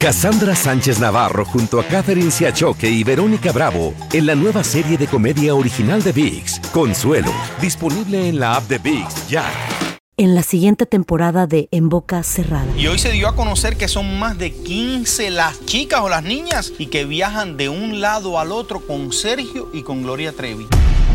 Cassandra Sánchez Navarro junto a Catherine Siachoque y Verónica Bravo en la nueva serie de comedia original de VIX, Consuelo, disponible en la app de VIX ya. En la siguiente temporada de En Boca Cerrada. Y hoy se dio a conocer que son más de 15 las chicas o las niñas y que viajan de un lado al otro con Sergio y con Gloria Trevi.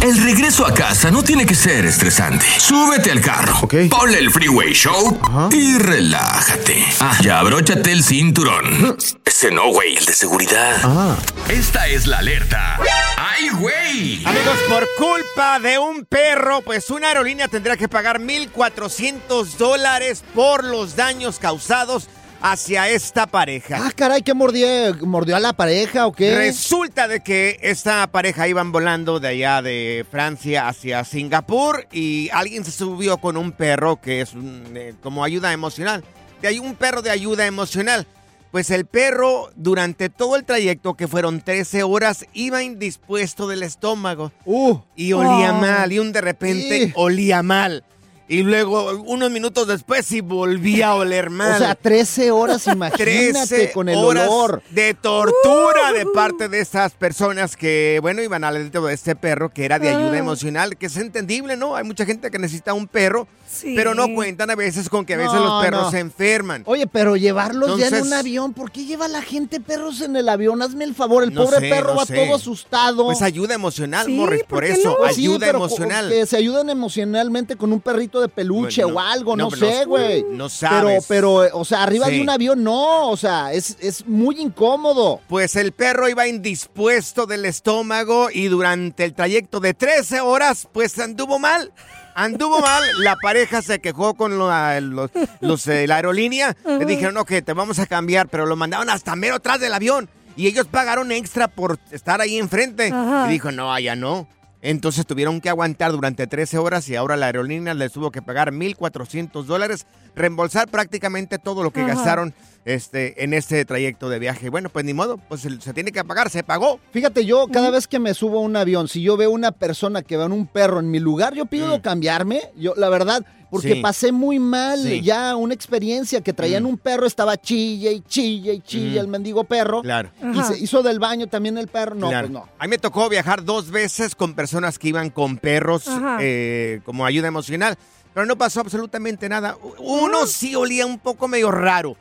El regreso a casa no tiene que ser estresante. Súbete al carro, ponle el Freeway Show y relájate. Ah, ya abróchate el cinturón. Ese no, güey, el de seguridad. Esta es la alerta. ¡Ay, güey! Amigos, por culpa de un perro, pues una aerolínea tendrá que pagar 1.400 dólares por los daños causados hacia esta pareja. Ah, caray, ¿qué mordió, mordió a la pareja o qué? Resulta de que esta pareja iban volando de allá de Francia hacia Singapur y alguien se subió con un perro que es un, eh, como ayuda emocional. De ahí un perro de ayuda emocional. Pues el perro durante todo el trayecto, que fueron 13 horas, iba indispuesto del estómago. Uh, y olía Oh. mal, y un de repente Sí. olía mal. Y luego, unos minutos después, sí volvía a oler mal. o sea, 13 horas, imagínate, 13 con el horas olor. de tortura de parte de estas personas que, bueno, iban al dentro de este perro que era de ayuda Ah. emocional, que es entendible, ¿no? Hay mucha gente que necesita un perro, pero no cuentan a veces con que a veces No, los perros no. se enferman. Oye, pero llevarlos ya en un avión, ¿por qué lleva la gente perros en el avión? Hazme el favor, el No pobre sé, perro no va sé. todo asustado. Pues ayuda emocional, Sí, Morris, ¿por eso? Pues sí, ayuda pero emocional. Que se ayuden emocionalmente con un perrito de peluche Bueno, o algo, no, no, pero sé, güey. no Pero, sabes. pero, eh, o sea, arriba de un avión no, o sea, es, es muy incómodo. Pues el perro iba indispuesto del estómago y durante el trayecto de 13 horas, pues anduvo mal. Anduvo mal, la pareja se quejó con la, los, los, eh, la aerolínea. Le dijeron, ok, te vamos a cambiar, pero lo mandaron hasta mero atrás del avión. Y ellos pagaron extra por estar ahí enfrente. Ajá. Y dijo, no, allá no. Entonces tuvieron que aguantar durante 13 horas y ahora la aerolínea les tuvo que pagar 1.400 dólares, reembolsar prácticamente todo lo que Ajá. gastaron este, en este trayecto de viaje. Bueno, pues ni modo, pues se, se tiene que pagar, se pagó. Fíjate, yo cada vez que me subo a un avión, si yo veo una persona que va en un perro en mi lugar, yo pido cambiarme. Yo, la verdad, porque Mm. Sí. pasé muy mal Sí. ya una experiencia que traían un perro, estaba chille y chille y chille Mm. el mendigo perro. Claro. Y se hizo del baño también el perro. No, Claro. pues no. A mí me tocó viajar dos veces con personas que iban con perros eh, como ayuda emocional, pero no pasó absolutamente nada. Uno sí olía un poco medio raro.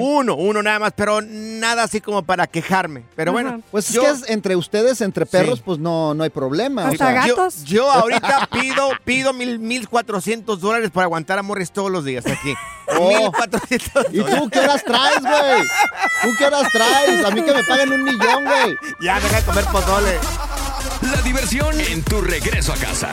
Uno, uno nada más, pero nada así como para quejarme. Pero bueno, Pues es yo- que es entre ustedes, entre perros, pues no, no hay problema. o sea. Yo, yo ahorita pido, pido mil, mil cuatrocientos dólares para aguantar a Morris todos los días aquí. Oh. Mil cuatrocientos ¿Y tú qué horas traes, güey? ¿Tú qué horas traes? A mí que me paguen un millón, güey. Ya, deja de comer pozole. La diversión en tu regreso a casa.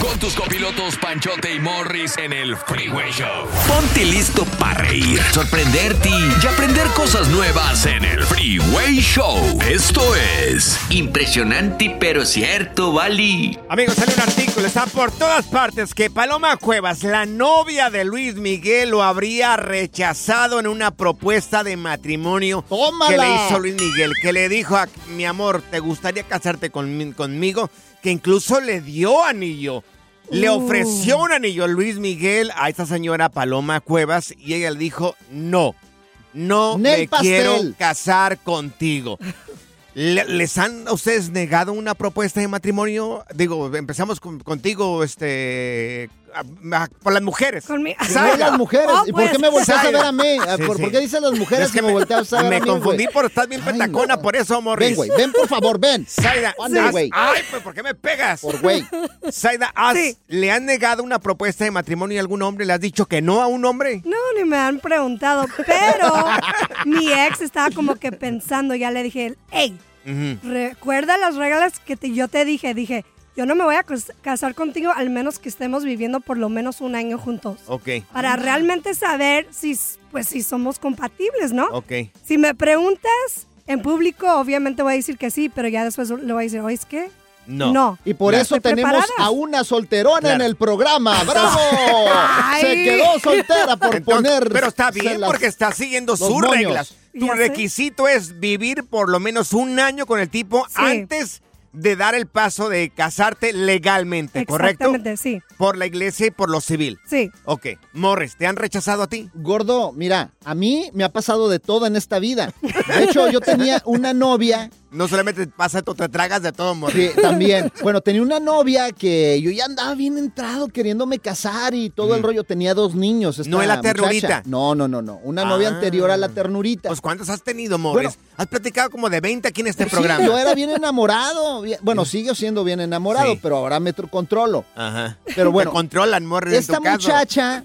Con tus copilotos Panchote y Morris en el Freeway Show. Ponte listo para reír, sorprenderte y aprender cosas nuevas en el Freeway Show. Esto es impresionante pero cierto, Bali. Amigos, sale un artículo, está por todas partes, que Paloma Cuevas, la novia de Luis Miguel, lo habría rechazado en una propuesta de matrimonio ¡Tómala! que le hizo Luis Miguel, que le dijo a mi amor, ¿te gustaría casarte con- conmigo? Que incluso le dio anillo. Le Uh. ofreció un anillo a Luis Miguel a esta señora Paloma Cuevas y ella le dijo, no, no Nel me pastel. quiero casar contigo. Le- ¿Les han a ustedes negado una propuesta de matrimonio? Digo, empezamos con- contigo, este, por las mujeres. Sí, Zaida. las mujeres. Oh, ¿Y por qué me volteas a ver a mí? Sí, ¿Por, sí. por qué dices las mujeres Es que que me volteas a ver me a mí, confundí güey? por estás bien Ay, petacona, no. por eso, Morris. Ven, güey, ven por favor, ven. Zaida, güey. Ay, pues ¿por qué me pegas? Por güey. Zaida, Sí. ¿le han negado una propuesta de matrimonio a algún hombre? ¿Le has dicho que no a un hombre? No, ni me han preguntado, pero mi ex estaba como que pensando, ya le dije, hey, Ujú. recuerda las reglas que te- yo te dije, dije, yo no me voy a cas- casar contigo al menos que estemos viviendo por lo menos un año juntos. Ok, Para realmente saber si, pues, si somos compatibles, ¿no? ok. Si me preguntas en público, obviamente voy a decir que sí, pero ya después le voy a decir, ¿oís qué? No. No. Y por Claro. eso tenemos preparada. a una solterona Claro. en el programa. ¡Bravo! Ay. Se quedó soltera por Entonces, poner. pero está bien porque está siguiendo sus moños. reglas. Tu Ya sé. requisito es vivir por lo menos un año con el tipo Sí. antes de dar el paso de casarte legalmente, ¿correcto? Exactamente, sí. Por la iglesia y por lo civil. Sí. Ok. Morris, ¿te han rechazado a ti? Gordo, mira, a mí me ha pasado de todo en esta vida. De hecho, yo tenía una novia No solamente pasa, tú te tragas de todo, Morris. Sí, también. Bueno, tenía una novia que yo ya andaba bien entrado queriéndome casar y todo el rollo. Tenía dos niños. esta ¿No es la muchacha. ternurita? No, no, no, no. Una novia Ah. anterior a la ternurita. Pues ¿cuántos has tenido, Morris? has platicado como de 20 aquí en este Sí, programa. yo era bien enamorado. bien- Bueno, sigo siendo bien enamorado, Sí. pero ahora me tro- controlo. Ajá. Pero bueno, Te controlan, Morris, en Esta tu caso. muchacha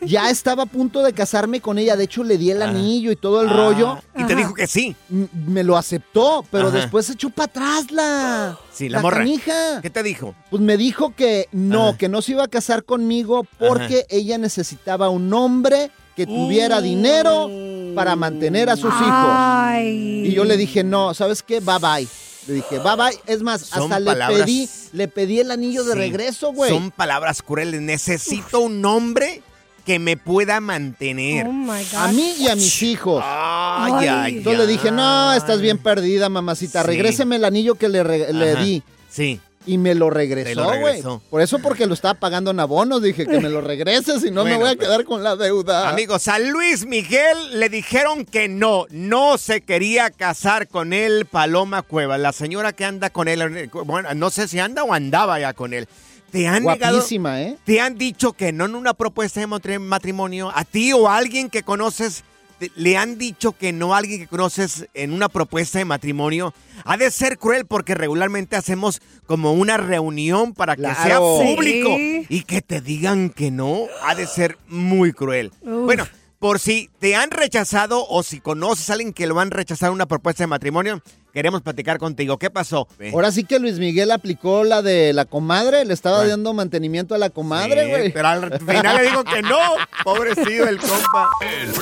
ya estaba a punto de casarme con ella. De hecho, le di el Ajá. anillo y todo el Ah, rollo. Y te Ajá. dijo que sí. M- Me lo aceptó, pero Ajá. después se echó para atrás la, Sí, la morra. canija. ¿Qué te dijo? Pues me dijo que no, Ajá. que no se iba a casar conmigo porque ella necesitaba un hombre que tuviera dinero para mantener a sus hijos. Ay. Y yo le dije, no, ¿sabes qué? Bye bye. Le dije, bye bye. Es más, Son hasta le pedí, le pedí el anillo de Sí. regreso, güey. Son palabras crueles. Necesito un hombre que me pueda mantener. Oh my God. A mí y a mis hijos. Ay, Ay. ay, Entonces le dije, no, estás bien perdida, mamacita. Sí. Regréseme el anillo que le, le di. Sí. Y me lo regresó, güey. Por eso porque lo estaba pagando en abonos, dije que me lo regrese, si no me voy a pues. quedar con la deuda. Amigos, a Luis Miguel le dijeron que no, no se quería casar con él Paloma Cueva, la señora que anda con él, bueno, no sé si anda o andaba ya con él. Te han negado, Guapísima, ¿eh? te han dicho que no en una propuesta de matri- matrimonio, a ti o a alguien que conoces, te- le han dicho que no a alguien que conoces en una propuesta de matrimonio. Ha de ser cruel porque regularmente hacemos como una reunión para que sea público Sí. y que te digan que no, ha de ser muy cruel. Uf. Bueno, por si te han rechazado o si conoces a alguien que lo han rechazado en una propuesta de matrimonio, queremos platicar contigo. ¿Qué pasó? Ahora sí que Luis Miguel aplicó la de la comadre, le estaba dando mantenimiento a la comadre, Sí, güey. pero al final le digo que no. Pobrecito el compa. El.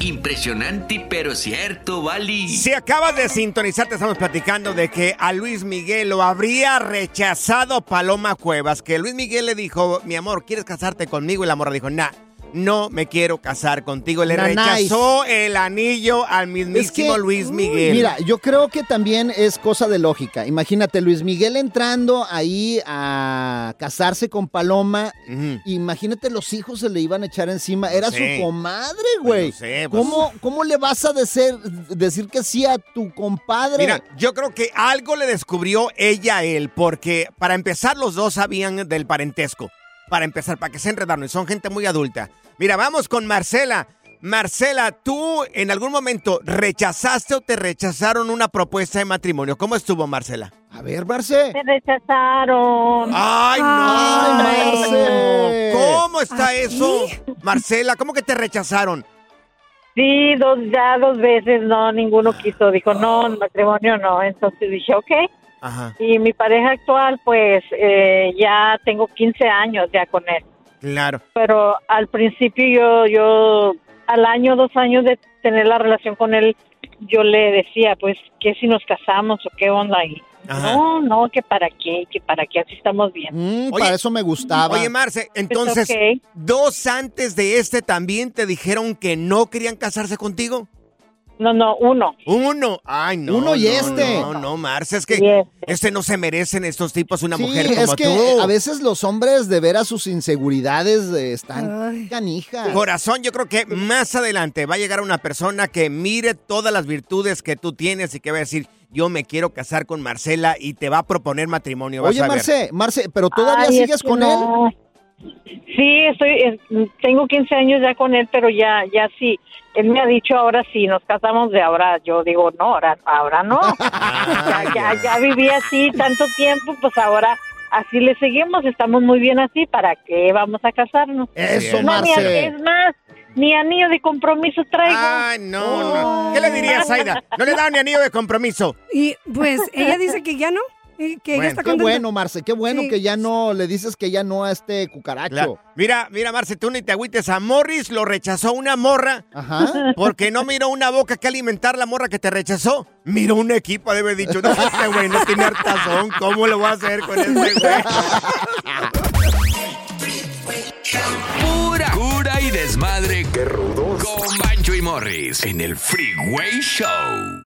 Impresionante pero cierto, Bali. Si acabas de sintonizar, te estamos platicando de que a Luis Miguel lo habría rechazado Paloma Cuevas. Que Luis Miguel le dijo, mi amor, ¿quieres casarte conmigo? Y la morra dijo, nah, no me quiero casar contigo. Le rechazó el anillo al mismísimo que, Luis Miguel. Mira, yo creo que también es cosa de lógica. Imagínate, Luis Miguel entrando ahí a casarse con Paloma. Imagínate, los hijos se le iban a echar encima. Era sé. su comadre, güey. Pues lo sé, pues. ¿Cómo, ¿Cómo le vas a decir, decir que sí a tu compadre? Mira, yo creo que algo le descubrió ella a él, porque para empezar los dos sabían del parentesco. Para empezar, para que se enredaron, y son gente muy adulta. Mira, vamos con Marcela. Marcela, ¿tú en algún momento rechazaste o te rechazaron una propuesta de matrimonio? ¿Cómo estuvo, Marcela? A ver, Marce. Me rechazaron. ¡Ay, no! Ay, Marce. ¿Cómo está ¿Así? eso? Marcela, ¿cómo que te rechazaron? Sí, dos, ya dos veces, no, ninguno quiso. Dijo, no, matrimonio no. Entonces dije, ok. Ajá, Y mi pareja actual, pues, eh, ya tengo 15 años ya con él. claro. Pero al principio yo, yo, al año, dos años de tener la relación con él, yo le decía, pues, ¿qué si nos casamos o qué onda? Y no, no, que para qué, que para qué, así estamos bien. Mm, para eso me gustaba. Oye, Marce, entonces. ¿dos antes de este también te dijeron que no querían casarse contigo? No, no, uno. Uno. Ay, no. Uno y no, este. No, no, Marce, es que este. este no se merecen estos tipos una Sí, mujer como es que tú. a veces los hombres de ver a sus inseguridades eh, están Ay. canijas. Corazón, yo creo que más adelante va a llegar una persona que mire todas las virtudes que tú tienes y que va a decir, yo me quiero casar con Marcela y te va a proponer matrimonio. vas Oye, a ver. Marce, Marce, ¿pero todavía Ay, sigues con no. Sí, estoy, es- tengo 15 años ya con él, pero ya, ya sí. Él me ha dicho ahora sí, nos casamos de ahora. Yo digo, no, ahora, ahora no. ya, ya, ya viví así tanto tiempo, pues ahora así le seguimos. Estamos muy bien así. ¿Para qué vamos a casarnos? Eso, No, ni a- es más, ni anillo de compromiso traigo. Ay, no, no. ¿Qué le dirías, Aida? No le da ni anillo de compromiso. Y pues ella dice que ya no, que Bueno, está Qué bueno, Marce, qué bueno Sí. que ya no le dices que ya no a este cucaracho. Claro. Mira, mira, Marce, tú ni te agüites. A Morris lo rechazó una morra Ajá. porque no miró una boca que alimentar la morra que te rechazó. Miró un equipo, debe haber dicho, no, este güey no tiene hartazón. ¿Cómo lo voy a hacer con este güey? Pura cura y desmadre. Qué rudos. Con Bancho y Morris en el Freeway Show.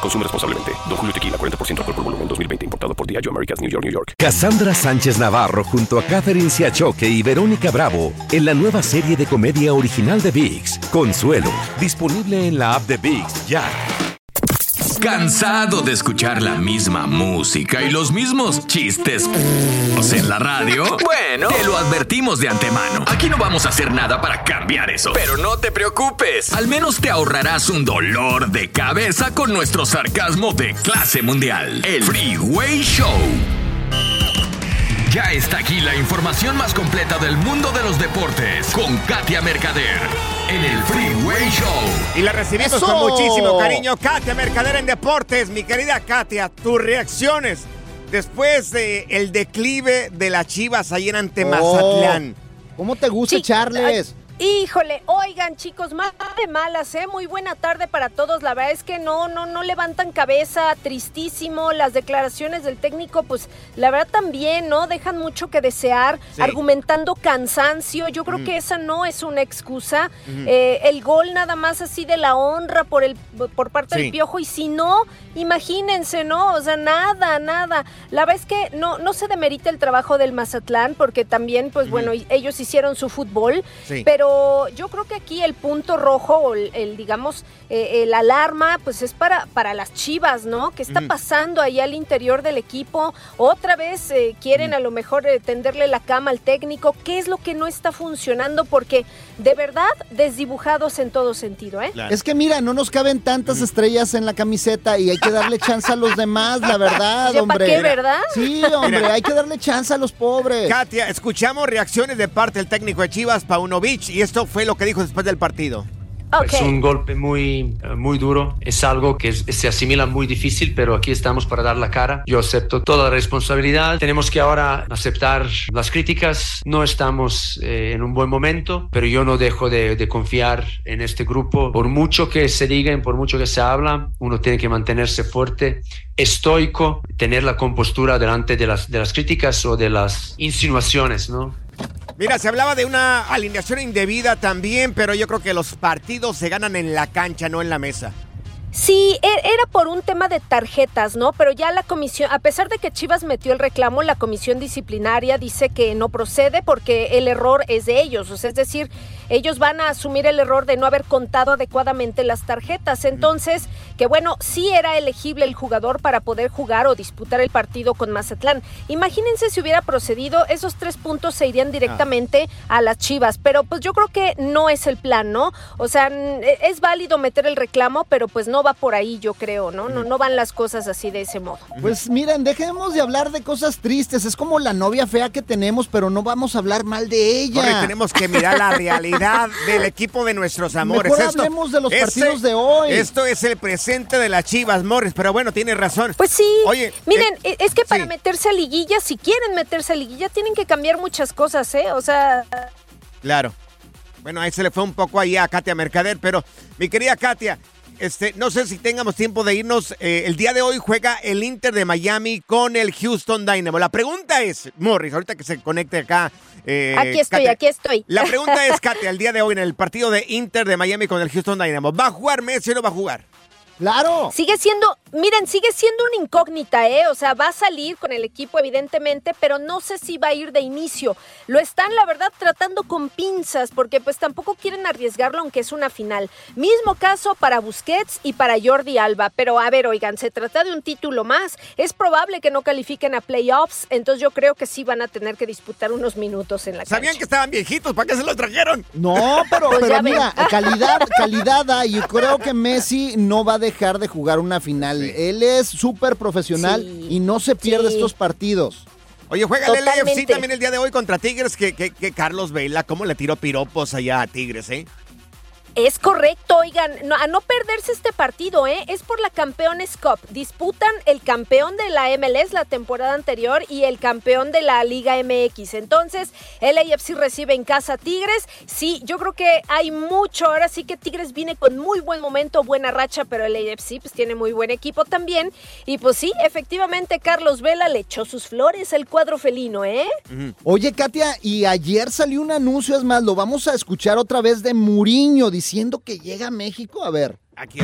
Consume responsablemente. Don Julio Tequila, 40% alcohol por volumen, 2020. Importado por Diageo Americas, New York, New York. Cassandra Sánchez Navarro junto a Catherine Siachoque y Verónica Bravo en la nueva serie de comedia original de VIX, Consuelo, disponible en la app de VIX ya. ¿Cansado de escuchar la misma música y los mismos chistes en la radio? Bueno, te lo advertimos de antemano. Aquí no vamos a hacer nada para cambiar eso. Pero no te preocupes. Al menos te ahorrarás un dolor de cabeza con nuestro sarcasmo de clase mundial. El Freeway Show. Ya está aquí la información más completa del mundo de los deportes con Katia Mercader en el Freeway Show. Y la recibimos ¡Eso! con muchísimo cariño. Katia Mercader en Deportes. Mi querida Katia, tus reacciones después de el declive de las Chivas ahí en ante Oh, Mazatlán. ¿Cómo te gusta Sí, echarles? Híjole, oigan chicos, más de malas, ¿eh? Muy buena tarde para todos. La verdad es que no, no, no levantan cabeza, tristísimo. Las declaraciones del técnico, pues la verdad también, ¿no? Dejan mucho que desear, Sí. argumentando cansancio. Yo creo Mm. que esa no es una excusa. Eh, el gol nada más así de la honra por, el, por parte Sí. del piojo. Y si no, imagínense, ¿no? O sea, nada, nada. La verdad es que no, no se demerita el trabajo del Mazatlán, porque también, pues bueno, ellos hicieron su fútbol. Sí. Pero yo creo que aquí el punto rojo, o el, el, digamos, eh, el alarma, pues es para, para las chivas, ¿no? ¿Qué está pasando ahí al interior del equipo? Otra vez eh, quieren a lo mejor eh, tenderle la cama al técnico. ¿Qué es lo que no está funcionando? Porque de verdad, desdibujados en todo sentido, ¿eh? Es que mira, no nos caben tantas estrellas en la camiseta y hay que darle chance a los demás, la verdad, ¿Ya pa' hombre. qué, verdad? Sí, hombre, Mira. hay que darle chance a los pobres. Katia, escuchamos reacciones de parte del técnico de Chivas, Paunovic, y esto fue lo que dijo después del partido. Es un golpe muy, eh, muy duro. Es algo que es- se asimila muy difícil, pero aquí estamos para dar la cara. Yo acepto toda la responsabilidad. Tenemos que ahora aceptar las críticas. No estamos eh, en un buen momento, pero yo no dejo de, de confiar en este grupo. Por mucho que se digan, por mucho que se habla, uno tiene que mantenerse fuerte, estoico, tener la compostura delante de las, de las críticas o de las insinuaciones, ¿no? Mira, se hablaba de una alineación indebida también, pero yo creo que los partidos se ganan en la cancha, no en la mesa. Sí, e- era por un tema de tarjetas, ¿no? Pero ya la comisión, a pesar de que Chivas metió el reclamo, la comisión disciplinaria dice que no procede porque el error es de ellos. O sea, es decir, ellos van a asumir el error de no haber contado adecuadamente las tarjetas. Entonces, que bueno, sí era elegible el jugador para poder jugar o disputar el partido con Mazatlán. Imagínense si hubiera procedido, esos tres puntos se irían directamente a las Chivas. Pero pues yo creo que no es el plan, ¿no? O sea, n- es válido meter el reclamo, pero pues no va por ahí, yo creo, ¿no? No, no van las cosas así de ese modo. Pues miren, dejemos de hablar de cosas tristes. Es como la novia fea que tenemos, pero no vamos a hablar mal de ella. Corre, tenemos que mirar la realidad del equipo de nuestros amores. Mejor hablemos de los este- partidos de hoy. Esto es el presente de las Chivas, Morris, pero bueno, tiene razón. Pues sí. Oye, Miren, eh, es que para meterse a liguilla, si quieren meterse a liguilla, tienen que cambiar muchas cosas, ¿eh? O sea, Claro. Bueno, ahí se le fue un poco ahí a Katia Mercader, pero mi querida Katia, este, no sé si tengamos tiempo de irnos. eh, el día de hoy juega el Inter de Miami con el Houston Dynamo. La pregunta es, Morris, ahorita que se conecte acá. eh, aquí estoy, aquí estoy. La pregunta es, Katia, el día de hoy en el partido de Inter de Miami con el Houston Dynamo, ¿va a jugar Messi o no va a jugar? Claro. Sigue siendo, miren, sigue siendo una incógnita, ¿eh? O sea, va a salir con el equipo, evidentemente, pero no sé si va a ir de inicio. Lo están, la verdad, tratando con pinzas, porque pues tampoco quieren arriesgarlo, aunque es una final. Mismo caso para Busquets y para Jordi Alba. Pero a ver, oigan, se trata de un título más. Es probable que no califiquen a playoffs, entonces yo creo que sí van a tener que disputar unos minutos en la cancha. ¿Sabían que estaban viejitos? ¿Para qué se los trajeron? No, pero, Pues pero ya ven. mira, calidad, calidad hay. Y creo que Messi no va a dejar de jugar una final. Él es súper profesional Sí. y no se pierde Sí. estos partidos. Oye, juega el LAFC Totalmente. también el día de hoy contra Tigres, que, que- que Carlos Vela, ¿cómo le tiró piropos allá a Tigres, eh? Es correcto, oigan, no- a no perderse este partido, ¿eh? Es por la Campeones Cup. Disputan el campeón de la MLS la temporada anterior y el campeón de la Liga MX. Entonces, el AFC recibe en casa Tigres. Sí, yo creo que hay mucho. Ahora sí que Tigres viene con muy buen momento, buena racha, pero el AFC pues tiene muy buen equipo también. Y pues sí, efectivamente, Carlos Vela le echó sus flores al cuadro felino, ¿eh? Oye, Katia, y ayer salió un anuncio, es más, lo vamos a escuchar otra vez de Muriño diciendo que llega a México. A ver.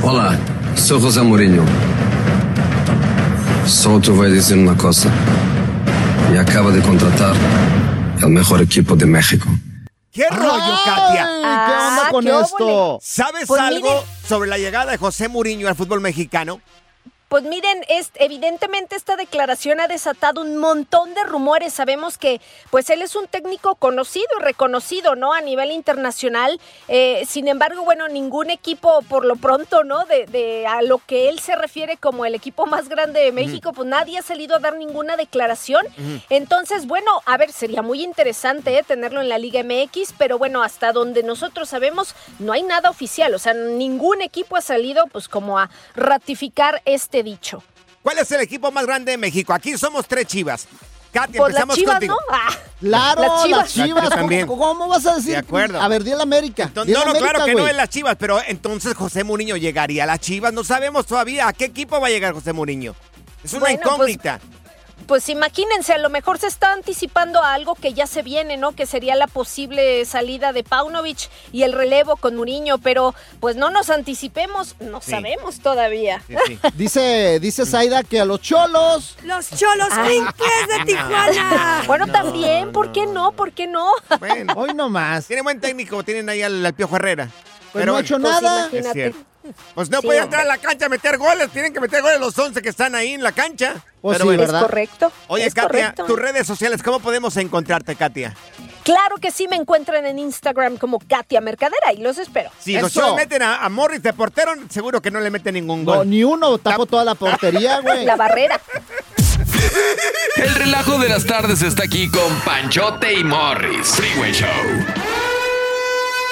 Olá, sou José Mourinho. Só te voy a decir una cosa. Me acaba de contratar el mejor equipo de México. ¿Qué rollo, Katia? ¿Qué onda Ah, con qué esto? ¿Sabes Pues algo mire. sobre la llegada de José Mourinho al fútbol mexicano? Pues miren, es, evidentemente esta declaración ha desatado un montón de rumores. Sabemos que pues él es un técnico conocido y reconocido, ¿no? A nivel internacional. Eh, sin embargo, bueno, ningún equipo por lo pronto, ¿no? De, de a lo que él se refiere como el equipo más grande de México, pues nadie ha salido a dar ninguna declaración. Entonces, bueno, a ver, sería muy interesante ¿eh? tenerlo en la Liga MX, pero bueno, hasta donde nosotros sabemos, no hay nada oficial. O sea, ningún equipo ha salido pues como a ratificar este dicho. ¿Cuál es el equipo más grande de México? Aquí somos tres chivas. Katia, Pues las empezamos chivas, contigo. ¿no? Ah, Claro, Las las Chivas. ¿Cómo- también. ¿Cómo, vas a decir? De acuerdo. A ver, di el América. Entonces, Di el no, no, América, claro que no es las chivas, pero entonces José Mourinho llegaría a las chivas. No sabemos todavía a qué equipo va a llegar José Mourinho. Es una Bueno, pues, incógnita. Pues imagínense, a lo mejor se está anticipando a algo que ya se viene, ¿no? Que sería la posible salida de Paunovic y el relevo con Muriño, pero pues no nos anticipemos, no Sí. sabemos todavía. Dice, dice Zaida que a los cholos. Los cholos Ah. de Tijuana. Bueno, también, ¿por qué no? ¿Por qué no? Bueno, hoy nomás. Tiene buen técnico, tienen ahí al, al Piojo Herrera. Pues no ha hecho Pues nada. Imagínate. Pues no Sí, entrar a la cancha a meter goles, tienen que meter goles los 11 que están ahí en la cancha. Pues Pero sí, bueno. ¿verdad? Es correcto. Oye, es Katia, correcto. tus redes sociales, ¿cómo podemos encontrarte, Katia? Claro que sí, me encuentran en Instagram como Katia Mercadera y los espero. Si los Eso. Chivas meten a, a Morris de portero, seguro que no le meten ningún No, gol. ni uno, tapo toda la portería, güey. La barrera. El relajo de las tardes está aquí con Panchote y Morris. Freeway Show.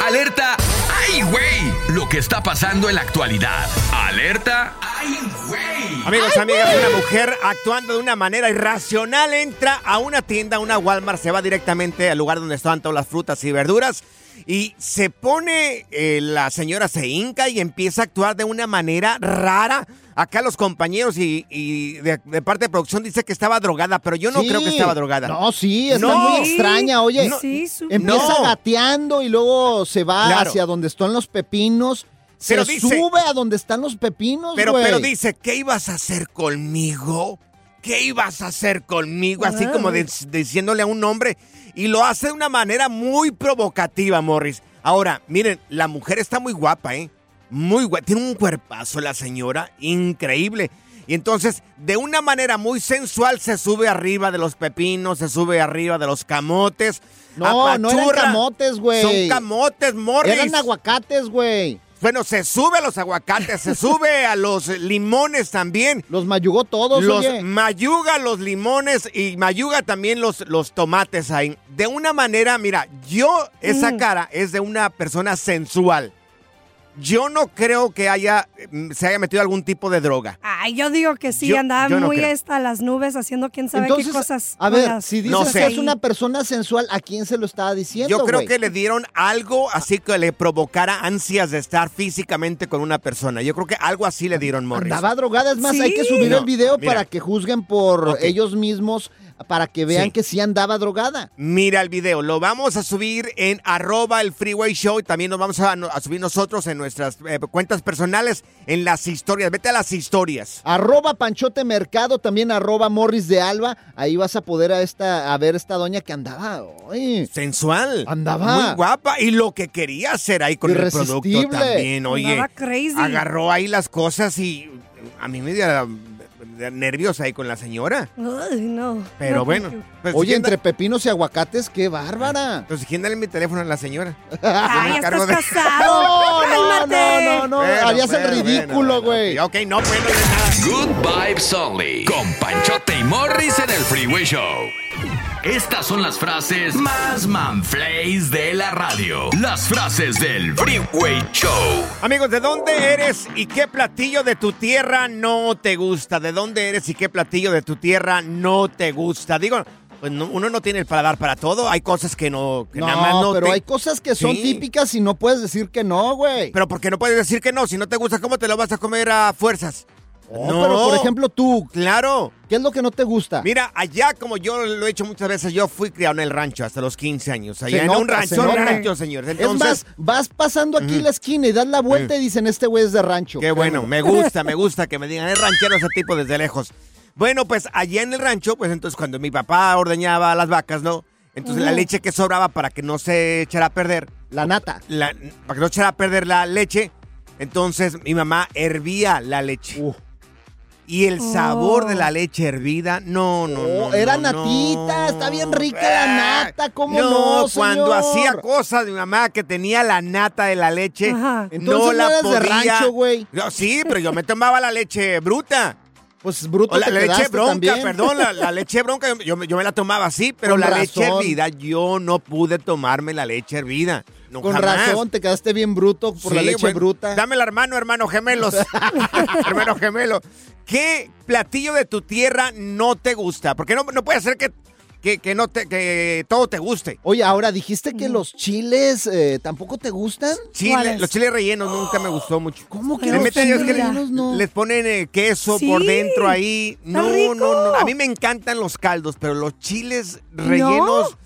Alerta. ¡Ay, güey! Lo que está pasando en la actualidad. Alerta. ¡Ay, güey! Amigos, amigas, una mujer actuando de una manera irracional entra a una tienda, a una Walmart, se va directamente al lugar donde estaban todas las frutas y verduras y se pone, eh, la señora se hinca y empieza a actuar de una manera rara. Acá los compañeros y, y de, de parte de producción dice que estaba drogada, pero yo no Sí. creo que estaba drogada. No, sí, está No. muy extraña. Oye, No. Sí, su- empieza No. gateando y luego se va Claro. hacia donde están los pepinos. Se Pero dice- sube a donde están los pepinos, Pero, pero dice, ¿qué ibas a hacer conmigo? ¿Qué ibas a hacer conmigo? Así como de- diciéndole a un hombre. Y lo hace de una manera muy provocativa, Morris. Ahora, miren, la mujer está muy guapa, ¿eh? Muy guapa. Tiene un cuerpazo la señora, increíble. Y entonces, de una manera muy sensual, se sube arriba de los pepinos, se sube arriba de los camotes. No, no eran apachurra. camotes, güey. Son camotes, Morris. Eran aguacates, güey. Bueno, se sube a los aguacates, se sube a los limones también. Los mayugó todos, Los oye. mayuga los limones y mayuga también los, los tomates ahí. De una manera, mira, yo, esa Mm. cara es de una persona sensual. Yo no creo que haya, mm, se haya metido algún tipo de droga. Ay, yo digo que sí, Yo- andaba yo no muy creo. hasta las nubes haciendo quién sabe Entonces, qué cosas. a ver, malas. si dices No sé. que es una persona sensual, ¿a quién se lo estaba diciendo, Yo creo que le dieron algo así que le provocara ansias de estar físicamente con una persona. Yo creo que algo así le dieron, Morris. Andaba drogada, es más, Sí. hay que subir No, el video mira. para que juzguen por ellos mismos, para que vean Sí. que sí andaba drogada. Mira el video, lo vamos a subir en arroba el Freeway Show y también nos vamos a, a subir nosotros en nuestras eh, cuentas personales, en las historias. Vete a las historias. Arroba Panchote Mercado, también arroba Morris de Alba. Ahí vas a poder a esta, a ver esta doña que andaba. ay, Sensual. Andaba. Muy guapa. Y lo que quería hacer ahí con el producto también. Oye, Andaba crazy. agarró ahí las cosas y a mí me dio nervios ahí con la señora. Ay, no. Pero No, bueno. pues, Oye, ¿quién entre da- pepinos y aguacates, qué bárbara. Entonces, ¿quién dale mi teléfono a la señora? Ay, estás de- casado. No, no, no, no, no, Bueno, harías el bueno, ridículo, bueno, güey. Ok, no, pues de nada. Good Vibes Only. Con Panchote y Morris en el Freeway Show. Estas son las frases más manflays de la radio. Las frases del Freeway Show. Amigos, ¿de dónde eres y qué platillo de tu tierra no te gusta? ¿De dónde eres y qué platillo de tu tierra no te gusta? Digo, pues no- uno no tiene el paladar para todo. Hay cosas que no, que No, nada más no pero te- hay cosas que son Sí. típicas y no puedes decir que no, güey. Pero porque no puedes decir que no. Si no te gusta, ¿cómo te lo vas a comer a fuerzas? Oh, pero por ejemplo tú, Claro. ¿qué es lo que no te gusta? Mira, allá como yo lo he hecho muchas veces, yo fui criado en el rancho hasta los 15 años. Allá Se en nota, un rancho, se un nota. rancho, señores. es Entonces, más, vas pasando aquí la esquina y das la vuelta y dicen, este güey es de rancho. Qué bueno, me gusta, me gusta que me digan, es ranchero ese tipo desde lejos. Bueno, pues allá en el rancho, pues entonces cuando mi papá ordeñaba las vacas, ¿no? Entonces la leche que sobraba para que no se echara a perder, La nata. la- para que no echara a perder la leche, entonces mi mamá hervía la leche. Uh. Y el sabor Oh. de la leche hervida, no, no, Oh, no. era no, natita, no. está bien rica la Ah, nata, ¿cómo no, cuando señor? hacía cosas de mi mamá que tenía la nata de la leche, Ajá. no la no eres de podía. rancho, güey. No, sí, pero yo me tomaba la leche bruta. Pues bruto O la, te la leche bronca, también. perdón, la, la leche bronca, yo, yo me- la tomaba así, pero Con la leche hervida, yo no pude tomarme la leche hervida. No, Con jamás. razón, te quedaste bien bruto por la leche bueno, bruta. Dámela, hermano, hermano gemelos. hermano gemelo. ¿Qué platillo de tu tierra no te gusta? Porque no, no puede ser que, que, que no te, que todo te guste. Oye, ahora dijiste que los chiles eh, tampoco te gustan. Chile, los chiles rellenos nunca me gustó mucho. ¿Cómo que los meten, ofendida. es que le- rellenos no? les ponen eh, queso Sí, por dentro ahí. No, no, no. A mí me encantan los caldos, pero los chiles rellenos, no,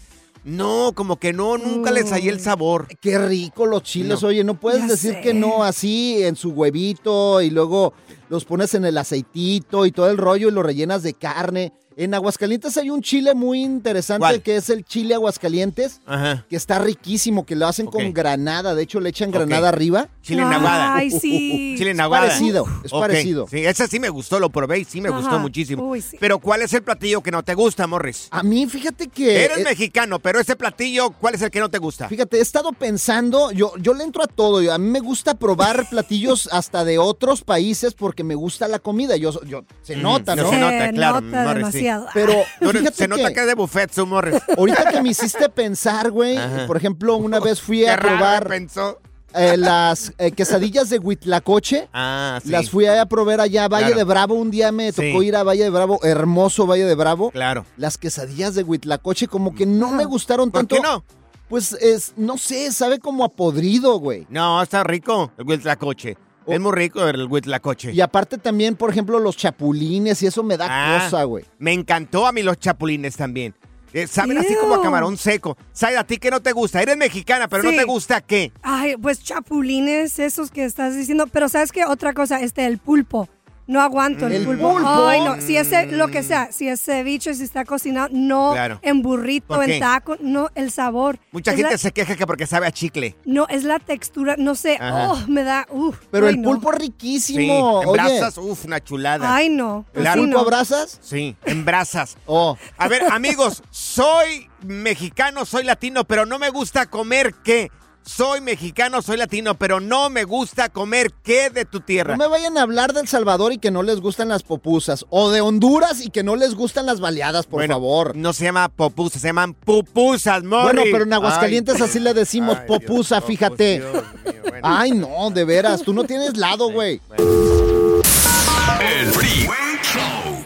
como que no, nunca les hallé el sabor. Qué rico los chiles, No. oye, no puedes Ya decir sé. que no así en su huevito y luego los pones en el aceitito y todo el rollo y lo rellenas de carne. En Aguascalientes hay un chile muy interesante ¿Cuál? que es el chile Aguascalientes, Ajá. que está riquísimo, que lo hacen con granada, de hecho le echan granada arriba. Chile en aguada. Ay, sí. Chile en Es aguada. parecido, es parecido. Sí, ese sí me gustó, lo probé y sí me gustó muchísimo. Uy, sí. Pero ¿cuál es el platillo que no te gusta, Morris? A mí, fíjate que... Eres eh, mexicano, pero ese platillo, ¿cuál es el que no te gusta? Fíjate, he estado pensando, yo, yo le entro a todo, y a mí me gusta probar platillos hasta de otros países porque me gusta la comida, yo, yo se Mm, nota, no ¿no? se nota, claro, nota Morris, sí. Demasiado. Pero fíjate se nota que, que es de buffet, su Morris. ahorita que me hiciste pensar, güey, por ejemplo, una vez fui a probar pensó. eh, las eh, quesadillas de Huitlacoche. Ah, sí. Las fui a probar allá a Valle Claro. de Bravo. Un día me tocó Sí. ir a Valle de Bravo, hermoso Valle de Bravo. Claro. Las quesadillas de Huitlacoche como que no me gustaron ¿Por tanto. qué no? Pues es, no sé, sabe como a podrido, güey. No, está rico el huitlacoche. Es muy rico el huitlacoche. Y aparte también, por ejemplo, los chapulines y eso me da Ah, cosa, güey. Me encantó a mí los chapulines también. Eh, saben así como a camarón seco. Saida, ¿a ti qué no te gusta? Eres mexicana, pero no te gusta qué. Ay, pues chapulines, esos que estás diciendo. Pero ¿sabes qué? Otra cosa, este, el pulpo. No aguanto el, ¿El pulpo. pulpo? Ay, no. Si ese, lo que sea, si es ceviche, si está cocinado, no Claro. en burrito, en taco, no, el sabor. Mucha Es gente la- se queja que porque sabe a chicle. No, es la textura, no sé, Ajá. oh, me da, uf. Pero ay, el no. pulpo Sí, riquísimo. en Oye, brasas, uf, una chulada. Ay, no. Claro. así ¿pulpo no. abrazas? Sí, en brasas. Oh. A ver, amigos, soy mexicano, soy latino, pero no me gusta comer qué. Soy mexicano, soy latino, pero no me gusta comer qué de tu tierra. No me vayan a hablar del Salvador y que no les gustan las popusas. O de Honduras y que no les gustan las baleadas, por Bueno, favor. No se llama popusas, se llaman pupusas, Mori. Bueno, pero en Aguascalientes Ay, así le decimos Ay, popusa, Dios, fíjate. Dios mío, bueno. Ay, no, de veras, tú no tienes lado, güey. El Freeway Show.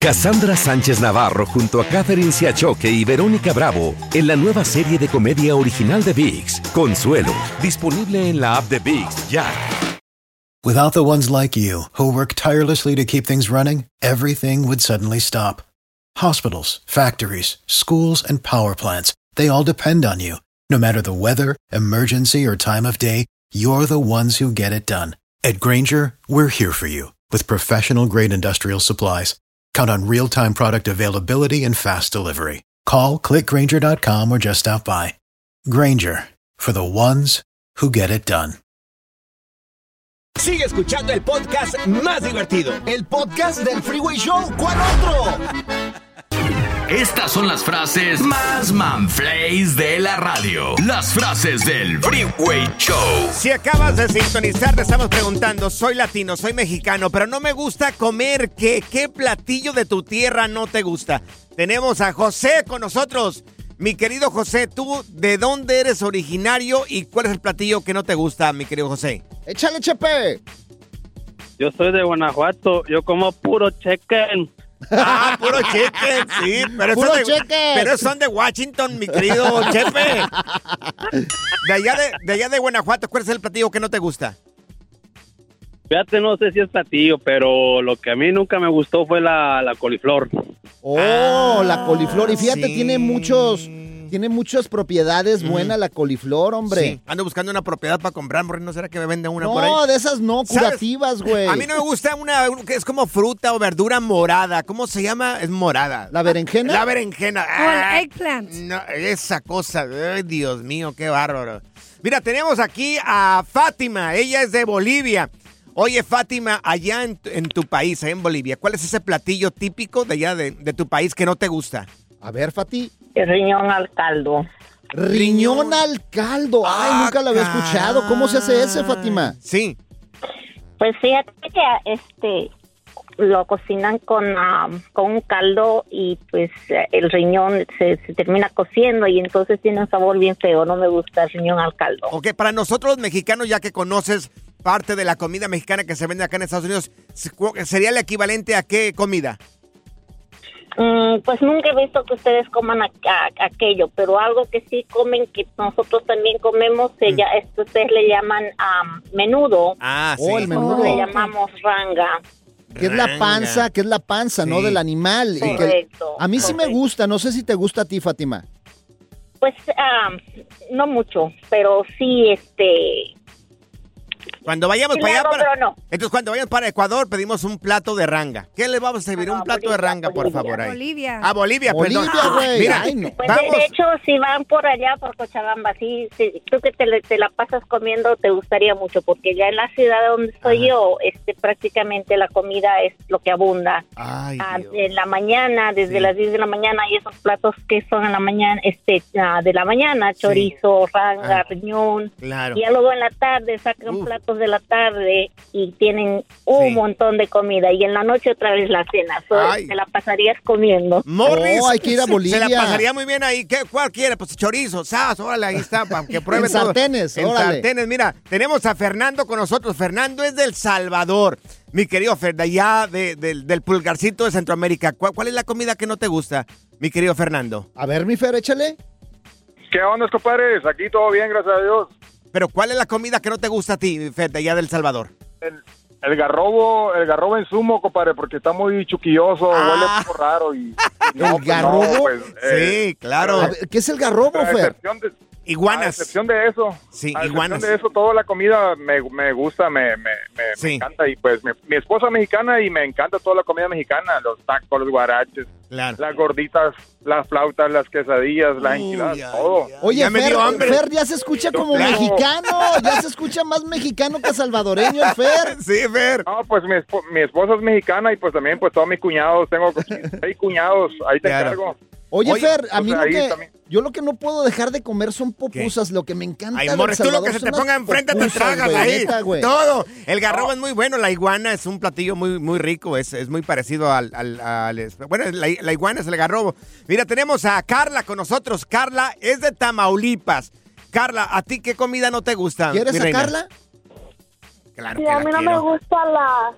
Cassandra Sánchez Navarro junto a Catherine Siachoque y Verónica Bravo en la nueva serie de comedia original de VIX, Consuelo, disponible en la app de VIX ya. Without the ones like you, who work tirelessly to keep things running, everything would suddenly stop. Hospitals, factories, schools, and power plants, they all depend on you. No matter the weather, emergency, or time of day, you're the ones who get it done. At Granger, we're here for you with professional grade industrial supplies. Count on real time product availability and fast delivery. Call clickgranger.com or just stop by. Granger for the ones who get it done. Sigue escuchando el podcast más divertido. El podcast del Freeway Show. ¿Cuál otro? Estas son las frases más manflays de la radio. Las frases del Freeway Show. Si acabas de sintonizar, te estamos preguntando, soy latino, soy mexicano, pero no me gusta comer. ¿Qué, ¿Qué platillo de tu tierra no te gusta? Tenemos a José con nosotros. Mi querido José, ¿tú de dónde eres originario y cuál es el platillo que no te gusta, mi querido José? Échale, Chepe. Yo soy de Guanajuato, yo como puro chicken. Ah, puro chicken, sí, pero Puro son, de, chicken. pero son de Washington, mi querido Chepe. De allá de, de allá de Guanajuato, ¿cuál es el platillo que no te gusta? Fíjate, no sé si es platillo, pero lo que a mí nunca me gustó fue la, la coliflor. Oh, la coliflor. Y fíjate, sí. tiene muchos, tiene muchas propiedades buena la coliflor, hombre. Sí, ando buscando una propiedad para comprar, no será que me venden una por ahí. No, de esas no, curativas, güey. A mí no me gusta una un- que es como fruta o verdura morada. ¿Cómo se llama? Es morada. ¿La berenjena? La berenjena. O Ah, el eggplant. no, esa cosa. Ay, Dios mío, qué bárbaro. Mira, tenemos aquí a Fátima. Ella es de Bolivia. Oye, Fátima, allá en, tu- en tu país, allá en Bolivia, ¿cuál es ese platillo típico de allá de, de tu país que no te gusta? A ver, Fati. El riñón al caldo. Riñón al caldo. Ay, Ah, nunca lo había escuchado. ¿Cómo se hace ese, Fátima? Sí. Pues fíjate que este lo cocinan con, ah, con un caldo y pues el riñón se, se termina cociendo y entonces tiene un sabor bien feo. No me gusta el riñón al caldo. Ok, para nosotros los mexicanos, ya que conoces parte de la comida mexicana que se vende acá en Estados Unidos, ¿sería el equivalente a qué comida? Mm, pues nunca he visto que ustedes coman a- a- aquello, pero algo que sí comen, que nosotros también comemos, se ya, esto ustedes le llaman am, menudo. Ah, Oh, el menudo. Le llamamos ranga. Que es la panza, que es la panza, ¿no? Sí. Del animal. Y que- Correcto, a mí sí me correcto. gusta. No sé si te gusta a ti, Fátima. Pues no mucho, pero sí, este, Cuando vayamos para allá, no. entonces cuando vayamos para Ecuador pedimos un plato de ranga. ¿Qué le vamos a servir? un plato de ranga, por favor. Ahí. Bolivia. Ah, Bolivia, Bolivia, perdón. güey. Mira, Ay, no. Pues de- vamos. de, hecho, si van por allá, por Cochabamba, sí, sí, tú que te, la pasas comiendo, te gustaría mucho, porque ya en la ciudad donde estoy yo, este, prácticamente la comida es lo que abunda. Ay, Ah, Dios. en la mañana, desde Sí. las 10 de la mañana, y esos platos que son en la mañana, este, ah, de la mañana, chorizo, ranga, Ah. riñón, Claro. y ya luego en la tarde sacan Uf. platos 4 de la tarde y tienen un Sí. montón de comida y en la noche otra vez la cena. So, te la pasarías comiendo. Morris. Oh, hay que ir a Se Bolivia. la pasaría muy bien ahí. ¿Qué, ¿Cuál quiere? Pues chorizo, sas, órale, ahí está, para que pruebe En todo. sartenes, En órale. sartenes, mira, tenemos a Fernando con nosotros. Fernando es del Salvador. Mi querido Fer, de allá de- del- del pulgarcito de Centroamérica. ¿Cuál, cuál es la comida que no te gusta, mi querido Fernando? A ver, mi Fer, échale. ¿Qué onda, compadres? Aquí todo bien, gracias a Dios. Pero ¿cuál es la comida que no te gusta a ti, Fer, de allá del Salvador? El, el garrobo, el garrobo en sumo, compadre, porque está muy chuquilloso, huele un poco raro y... y no, ¿El pues, garrobo? no, pues, eh, sí, claro. A ver, ¿Qué es el garrobo, Fer? de, Iguanas. A excepción de eso. Sí, a iguanas. excepción de eso, toda la comida me, me gusta, me, me, me- Sí. encanta. Y pues mi, mi esposa es mexicana y me encanta toda la comida mexicana. Los tacos, los guaraches, Claro. las gorditas, las flautas, las quesadillas, las enchiladas, todo. Oye, Ya me Fer, dio hambre. Fer ya se escucha como Claro. mexicano. Ya se escucha más mexicano que salvadoreño, Fer. Sí, Fer. No, pues mi, mi esposa es mexicana y pues también pues todos mis cuñados, tengo seis cuñados, ahí te Claro. encargo. Oye, Oye, Fer, a mí o sea, lo que, también- yo lo que no puedo dejar de comer son popusas. Lo que me encanta Ay, Morris, tú lo que se te ponga enfrente te tragas güey, ahí. neta, güey. Todo. El garrobo es muy bueno. La iguana es un platillo muy, muy rico. Es, es muy parecido al, al- al- Bueno, la, la iguana es el garrobo. Mira, tenemos a Carla con nosotros. Carla es de Tamaulipas. Carla, ¿a ti qué comida no te gusta? ¿Quieres a? Carla? Claro Sí, que a la mí no me gusta la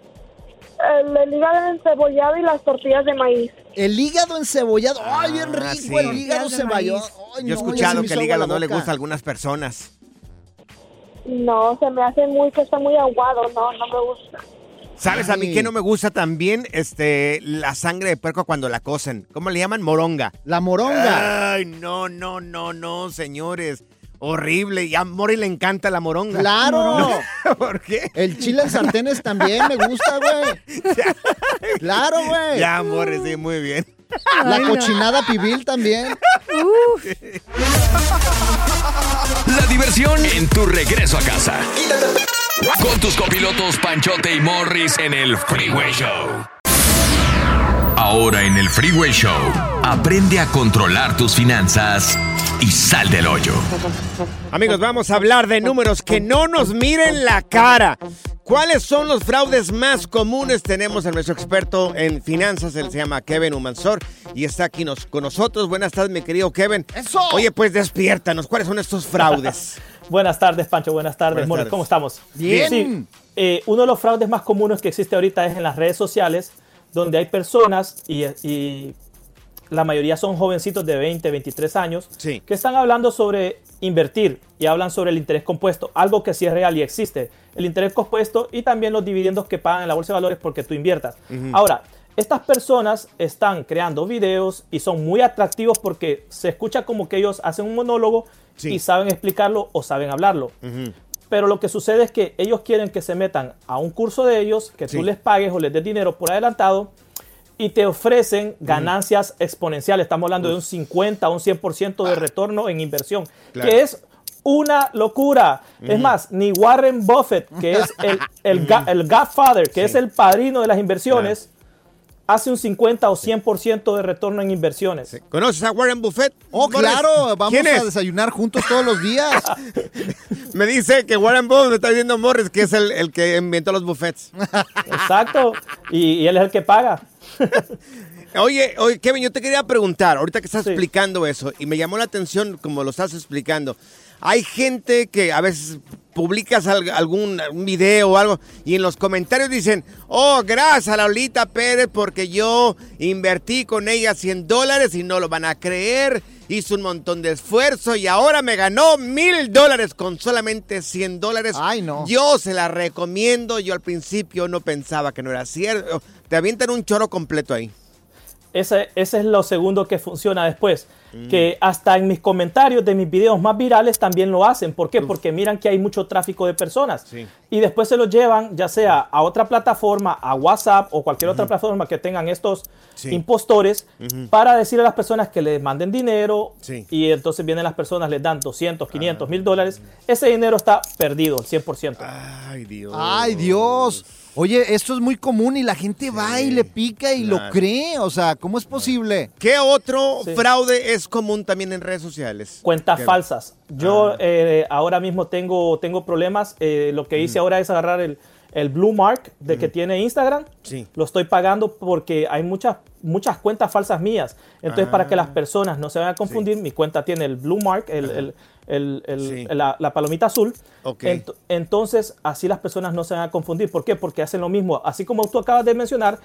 el, el hígado encebollado y las tortillas de maíz. El hígado encebollado. Ay, bien Ah, rico, sí. el hígado cebollado. Yo he no, escuchado que el hígado no le gusta a algunas personas. No, se me hace muy que está muy aguado, no, no me gusta. ¿Sabes a mí que no me gusta también? Este, la sangre de puerco cuando la cocen. ¿Cómo le llaman? Moronga. La moronga. Ay, no, no, no, no, señores. Horrible. Y a Mori le encanta la moronga. Claro. ¿Por qué? El chile en sartenes también me gusta, güey. Claro, güey. Ya, Mori, sí, muy bien. La Ay, no. cochinada pibil también. La diversión en tu regreso a casa. Con tus copilotos Panchote y Morris en el Freeway Show. Ahora en el Freeway Show, aprende a controlar tus finanzas y sal del hoyo. Amigos, vamos a hablar de números que no nos miren la cara. ¿Cuáles son los fraudes más comunes? Tenemos a nuestro experto en finanzas, él se llama Kevin Humansor y está aquí nos- con nosotros. Buenas tardes, mi querido Kevin. ¡Eso! Oye, pues despiértanos, ¿cuáles son estos fraudes? Buenas tardes, Pancho. Buenas tardes, Buenas tardes. ¿Cómo estamos? Bien. Sí, eh, uno de los fraudes más comunes que existe ahorita es en las redes sociales, donde hay personas y, y la mayoría son jovencitos de 20, 23 años, Sí. que están hablando sobre invertir y hablan sobre el interés compuesto, algo que sí es real y existe. El interés compuesto y también los dividendos que pagan en la bolsa de valores porque tú inviertas. Ahora, estas personas están creando videos y son muy atractivos porque se escucha como que ellos hacen un monólogo Sí. y saben explicarlo o saben hablarlo. Pero lo que sucede es que ellos quieren que se metan a un curso de ellos, que Sí. tú les pagues o les des dinero por adelantado y te ofrecen ganancias exponenciales. Estamos hablando de un 50 o un 100% de retorno en inversión, Claro. que es una locura. Es más, ni Warren Buffett, que es el, el, Godfather, que Sí. es el padrino de las inversiones, hace un 50 o 100% de retorno en inversiones. ¿Conoces a Warren Buffett? Oh, claro, vamos ¿Quién a es? desayunar juntos todos los días. Me dice que Warren Buffett me está diciendo Morris, que es el, el que inventó los buffets. Exacto. Y, y él es el que paga. Oye, oye, Kevin, yo te quería preguntar, ahorita que estás Sí. explicando eso, y me llamó la atención como lo estás explicando. Hay gente que a veces publicas al- algún video o algo y en los comentarios dicen, oh, gracias a Laulita Pérez porque yo invertí con ella 100 dólares y no lo van a creer, hizo un montón de esfuerzo y ahora me ganó mil dólares con solamente 100 dólares. Ay, no. Yo se la recomiendo, yo al principio no pensaba que no era cierto. Te avientan un choro completo ahí. Ese, ese es lo segundo que funciona después. Mm. Que hasta en mis comentarios de mis videos más virales también lo hacen. ¿Por qué? Porque miran que hay mucho tráfico de personas. Sí. Y después se lo llevan ya sea a otra plataforma, a WhatsApp o cualquier otra plataforma que tengan estos Sí. impostores para decirle a las personas que les manden dinero. Sí. Y entonces vienen las personas, les dan 200, 500, mil dólares. Ese dinero está perdido, el 100%. Ay, Dios. Ay, Dios. Oye, esto es muy común y la gente va y le pica y lo cree. O sea, ¿cómo es posible? ¿Qué otro fraude es común también en redes sociales? Cuentas ¿Qué? falsas. Yo Ah. eh, ahora mismo tengo, tengo problemas. eh, lo que hice ahora es agarrar el, el blue mark de que tiene Instagram. Sí. Lo estoy pagando porque hay muchas, muchas cuentas falsas mías. Entonces, para que Ah. las personas no se vayan a confundir, mi cuenta tiene el blue mark, el, el- el- el- la, la palomita azul. Ok. Ent- entonces, así las personas no se van a confundir. ¿Por qué? Porque hacen lo mismo. Así como tú acabas de mencionar,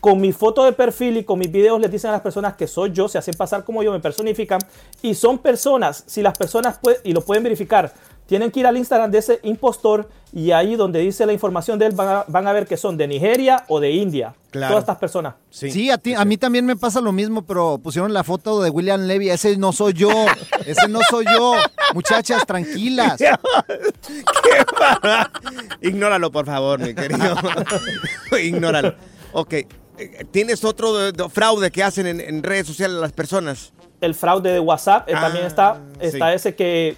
con mi foto de perfil y con mis videos les dicen a las personas que soy yo, se hacen pasar como yo, me personifican y son personas, si las personas pueden, y lo pueden verificar, tienen que ir al Instagram de ese impostor y ahí donde dice la información de él van a, van a ver que son de Nigeria o de India. Claro. Todas estas personas. Sí, a, ti, a mí también me pasa lo mismo, pero pusieron la foto de William Levy. Ese no soy yo. Ese no soy yo. Muchachas, tranquilas. Ignóralo, por favor, mi querido. Ignóralo. Ok. ¿Tienes otro de- de fraude que hacen en, en redes sociales las personas? El fraude de WhatsApp eh, también está, está sí. ese que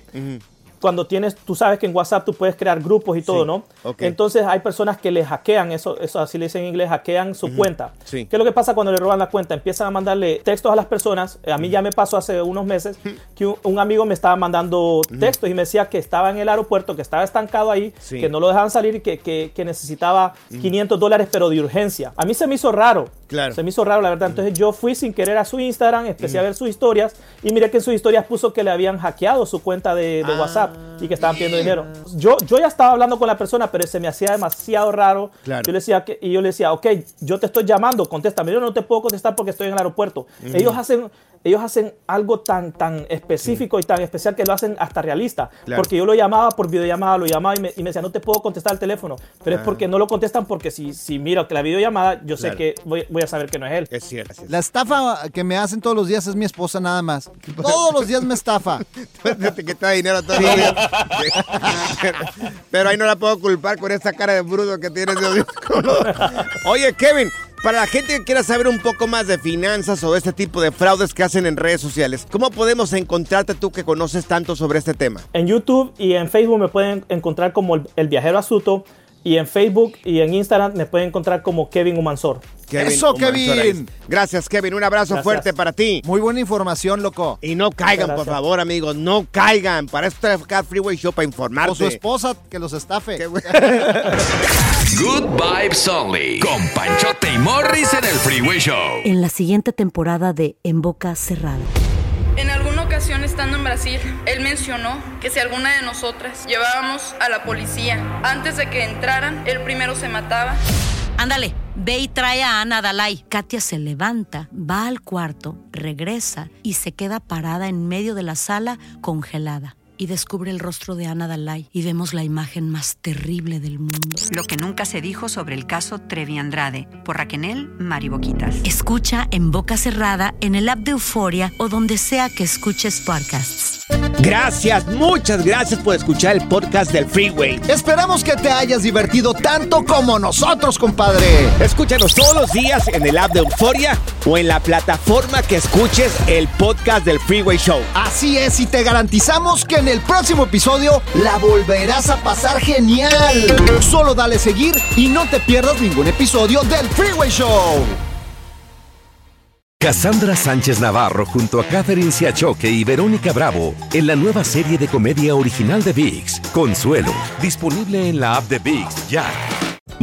cuando tienes, tú sabes que en WhatsApp tú puedes crear grupos y todo, Sí, ¿no? Entonces hay personas que le hackean, eso, eso así le dicen en inglés, hackean su cuenta. Sí. ¿Qué es lo que pasa cuando le roban la cuenta? Empiezan a mandarle textos a las personas. Eh, A mí ya me pasó hace unos meses que un, un amigo me estaba mandando textos y me decía que estaba en el aeropuerto, que estaba estancado ahí, Sí. que no lo dejaban salir y que, que- que necesitaba 500 dólares, pero de urgencia. A mí se me hizo raro. Claro. Se me hizo raro, la verdad. Entonces yo fui sin querer a su Instagram, empecé a ver sus historias y miré que en sus historias puso que le habían hackeado su cuenta de, de WhatsApp y que estaban pidiendo dinero. Yo, yo ya estaba hablando con la persona, pero se me hacía demasiado raro. Claro. Yo le decía que, y yo le decía, ok, yo te estoy llamando, contéstame. Yo no te puedo contestar porque estoy en el aeropuerto. Ellos hacen ellos hacen algo tan, tan específico y tan especial que lo hacen hasta realista. Claro. Porque yo lo llamaba por videollamada, lo llamaba y me, y me decía, no te puedo contestar el teléfono. Pero Ah. es porque no lo contestan porque si, si miro que la videollamada, yo Claro. sé que voy, voy a saber que no es él. Es cierto. La estafa que me hacen todos los días es mi esposa nada más. Todos los días me estafa. que te da dinero todos los días. Pero ahí no la puedo culpar con esta cara de bruto que tienes. Dios mío. Oye, Kevin, para la gente que quiera saber un poco más de finanzas o este tipo de fraudes que hacen en redes sociales, ¿cómo podemos encontrarte tú que conoces tanto sobre este tema? En YouTube y en Facebook me pueden encontrar como el, el viajero astuto. Y en Facebook y en Instagram me pueden encontrar como Kevin Humansor. Eso, Kevin. Gracias, Kevin. Un abrazo Gracias. fuerte para ti. Muy buena información, loco. Y no caigan, por favor, amigos. No caigan. Para eso está acá Freeway Show para O informarte. su esposa que los estafe. Good vibes only. Con Panchote y Morris en el Freeway Show. En la siguiente temporada de En Boca Cerrada. En alguna ocasión estando en Brasil, él mencionó que si alguna de nosotras llevábamos a la policía antes de que entraran, él primero se mataba. Ándale, ve y trae a Ana Dalai. Katia se levanta, va al cuarto, regresa y se queda parada en medio de la sala congelada. Y descubre el rostro de Ana Dalai y vemos la imagen más terrible del mundo. Lo que nunca se dijo sobre el caso Trevi Andrade por Raquel Mariboquitas. Escucha en boca cerrada, en el app de Euforia o donde sea que escuches podcasts. Gracias, muchas gracias por escuchar el podcast del Freeway. Esperamos que te hayas divertido tanto como nosotros, compadre. Escúchanos todos los días en el app de Euforia o en la plataforma que escuches el podcast del Freeway Show. Así es, y te garantizamos que en el próximo episodio la volverás a pasar genial. Solo dale seguir y no te pierdas ningún episodio del Freeway Show. Cassandra Sánchez Navarro junto a Catherine Siachoque y Verónica Bravo en la nueva serie de comedia original de VIX, Consuelo, disponible en la app de VIX ya.